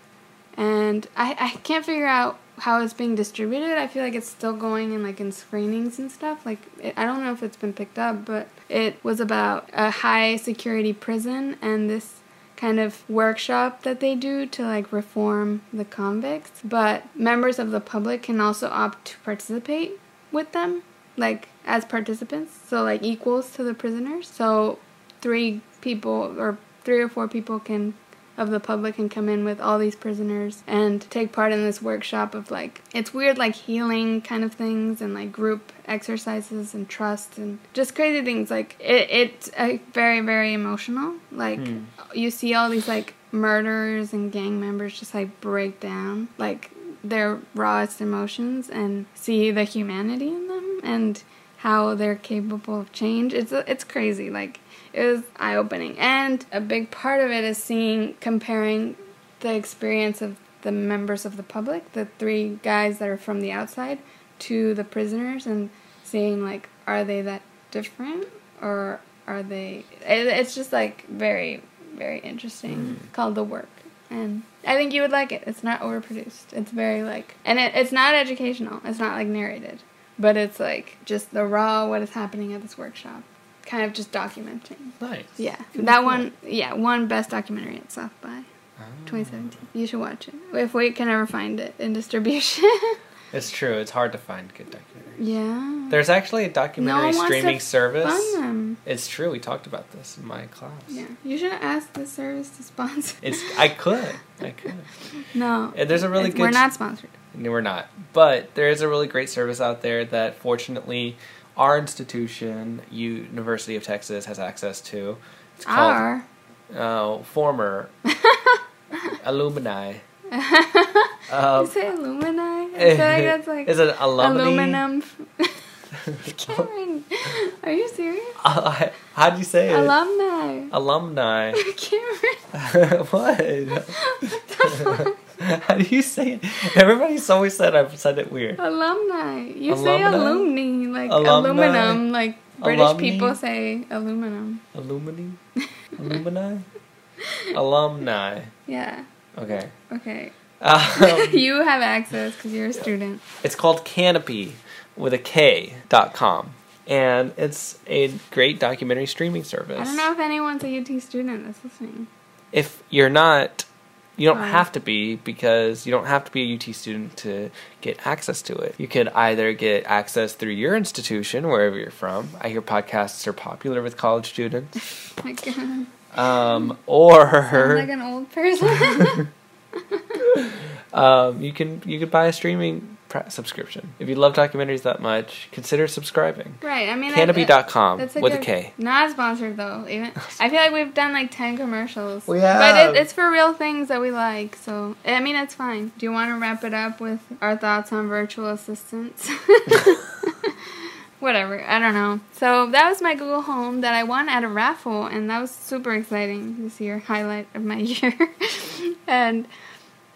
and I I can't figure out how it's being distributed. I feel like it's still going in like in screenings and stuff. Like it, I don't know if it's been picked up, but it was about a high security prison and this kind of workshop that they do to like reform the convicts. But members of the public can also opt to participate with them, like as participants, so like equals to the prisoners. So three people or three or four people can of the public can come in with all these prisoners and take part in this workshop of like it's weird like healing kind of things and like group exercises and trust and just crazy things. Like it, it's uh, very very emotional. Like Hmm. you see all these like murderers and gang members just like break down. Like their rawest emotions and see the humanity in them. And how they're capable of change it's it's crazy like it was eye opening. And a big part of it is seeing, comparing the experience of the members of the public, the three guys that are from the outside, to the prisoners and seeing, like, are they that different? Or are they. It, it's just, like, very, very interesting. Mm-hmm. Called The Work. And I think you would like it. It's not overproduced. It's very, like. And it, it's not educational, it's not, like, narrated. But it's, like, just the raw what is happening at this workshop kind of just documenting. Nice. Yeah, Good that one. Yeah, one best documentary at South by Ah. 2017. You should watch it if we can ever find it in distribution. It's true. It's hard to find good documentaries. yeah. There's actually a no documentary wants streaming to service. fund them. It's true. We talked about this in my class. Yeah, you should ask the service to sponsor. It's. I could. I could. no. There's a really good. We're not sponsored. No, we're not. But there is a really great service out there that fortunately our institution, University of Texas, has access to. It's called Our. uh, former alumni. you Um, say alumni? I feel like that's like is it alumni? aluminum. Cameron, are you serious? Uh, how'd you say it? Alumni. Alumni. Cameron. what? What? How do you say it? Everybody's always said I've said it weird. Alumni. You say Alumni? alumni, like Alumni? aluminum, like British Alumni? people say aluminum. Alumni? Alumni? Alumni. Yeah. Okay. Okay. Um, you have access because you're a student. it's called Kanopy with a K dot com. And it's a great documentary streaming service. I don't know if anyone's a UT student that's listening. If you're not, you don't Right. have to be because you don't have to be a UT student to get access to it. You could either get access through your institution, wherever you're from. I hear podcasts are popular with college students. Like, sound Um, or like an old person. um, you can you could buy a streaming subscription. If you love documentaries that much, consider subscribing. right. I mean, that- Kanopy.com that's with a good- K. Not sponsored though. Even I feel like we've done like ten commercials. We But have. it, it's for real things that we like. So I mean, it's fine. Do you want to wrap it up with our thoughts on virtual assistants? Whatever. I don't know. So that was my Google Home that I won at a raffle, and that was super exciting this year. Highlight of my year. and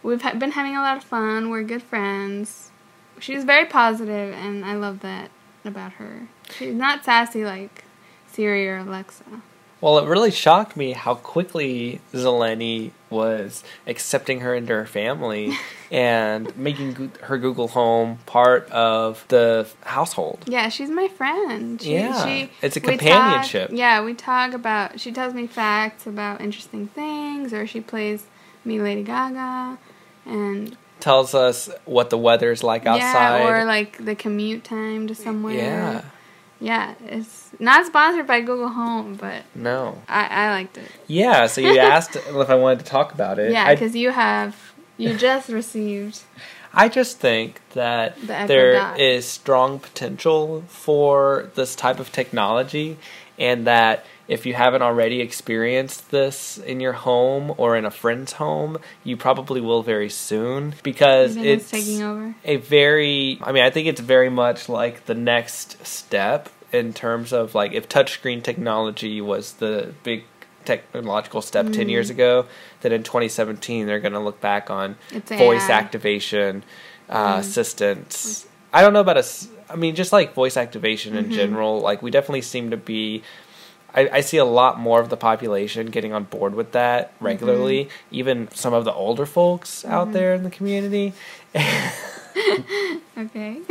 we've been having a lot of fun. We're good friends. She's very positive, and I love that about her. She's not sassy like Siri or Alexa. Well, it really shocked me how quickly Zeleny was accepting her into her family and making her Google Home part of the household. Yeah, she's my friend. She, Yeah, she, it's a we talk- companionship. yeah, we talk about. She tells me facts about interesting things, or she plays me Lady Gaga, and Tells us what the weather's like outside. yeah, or like the commute time to somewhere. Yeah. yeah. It's not sponsored by Google Home, but No. I, I liked it. Yeah, so you asked if I wanted to talk about it. Yeah, because you have you just received. I just think that The there is strong potential for this type of technology, and that if you haven't already experienced this in your home or in a friend's home, you probably will very soon because Even it's it's taking over. a very I mean I think it's very much like the next step in terms of like if touchscreen technology was the big technological step 10 years mm. ago that in 2017 they're going to look back on It's voice AI. activation uh, mm. assistants I don't know about us I mean just like voice activation in mm-hmm. general like we definitely seem to be I, I see a lot more of the population getting on board with that mm-hmm. regularly. Even some of the older folks out mm-hmm. there in the community. okay.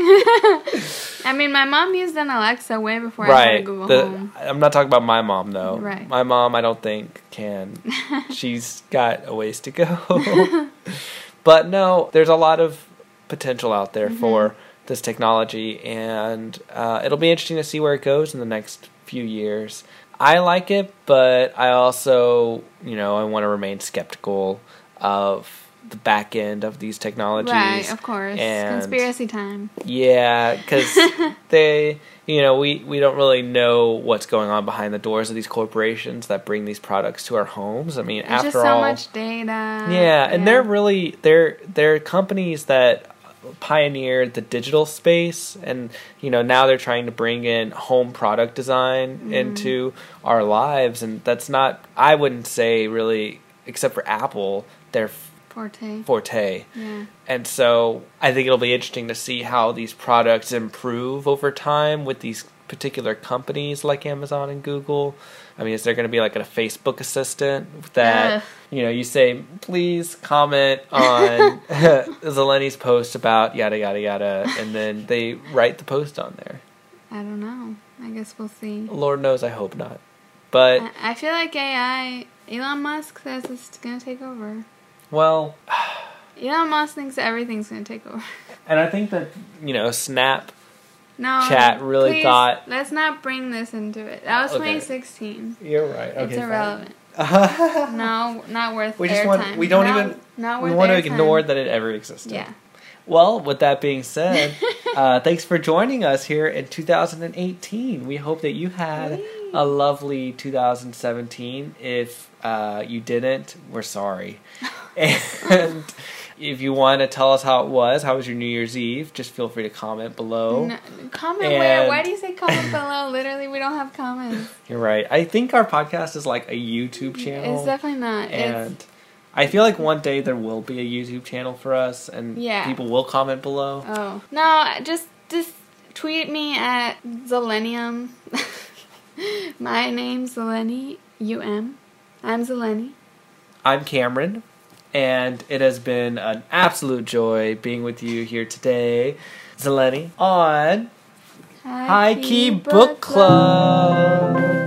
I mean, my mom used an Alexa way before I had right. Google The, Home. I'm not talking about my mom though. Right. My mom, I don't think can. She's got a ways to go. but no, there's a lot of potential out there Mm-hmm. for this technology, and uh, it'll be interesting to see where it goes in the next few years. I like it, but I also, you know, I want to remain skeptical of the back end of these technologies. Right, of course. and- Conspiracy time. Yeah, because they, you know, we, we don't really know what's going on behind the doors of these corporations that bring these products to our homes. I mean, There's after just so all, much data. yeah, and they're really they're they're companies that pioneered the digital space, and you know now they're trying to bring in home product design Mm-hmm. into our lives, and that's not I wouldn't say really except for Apple their forte. forte. Yeah. And so I think it'll be interesting to see how these products improve over time with these particular companies like Amazon and Google. I mean, is there going to be like a Facebook assistant that you know you say, please comment on Zeleni's post about yada yada yada, and then they write the post on there. I don't know. I guess we'll see. Lord knows, I hope not. But I, I feel like AI. Elon Musk says it's gonna take over. Well, Elon Musk thinks everything's gonna take over. and I think that you know Snap No. Chat really please, thought- Let's not bring this into it. That was Okay. 2016. You're right. it's irrelevant. No, not worth. We just want- we don't Not- even- Not we want to ignore that it ever existed. Yeah. Well, with that being said, uh, thanks for joining us here in 2018. We hope that you had a lovely 2017. If uh, you didn't, we're sorry. and if you want to tell us how it was, how was your New Year's Eve, just feel free to comment below. No, comment where? Why do you say comment below? Literally, we don't have comments. You're right. I think our podcast is like a YouTube channel. It's definitely not. and It's I feel like one day there will be a YouTube channel for us, and Yeah. people will comment below. oh no, just just tweet me at Zelenium. My name's Zeleni. U M. I'm Zeleni. I'm Cameron, and it has been an absolute joy being with you here today, Zeleni, on High Key Book Club.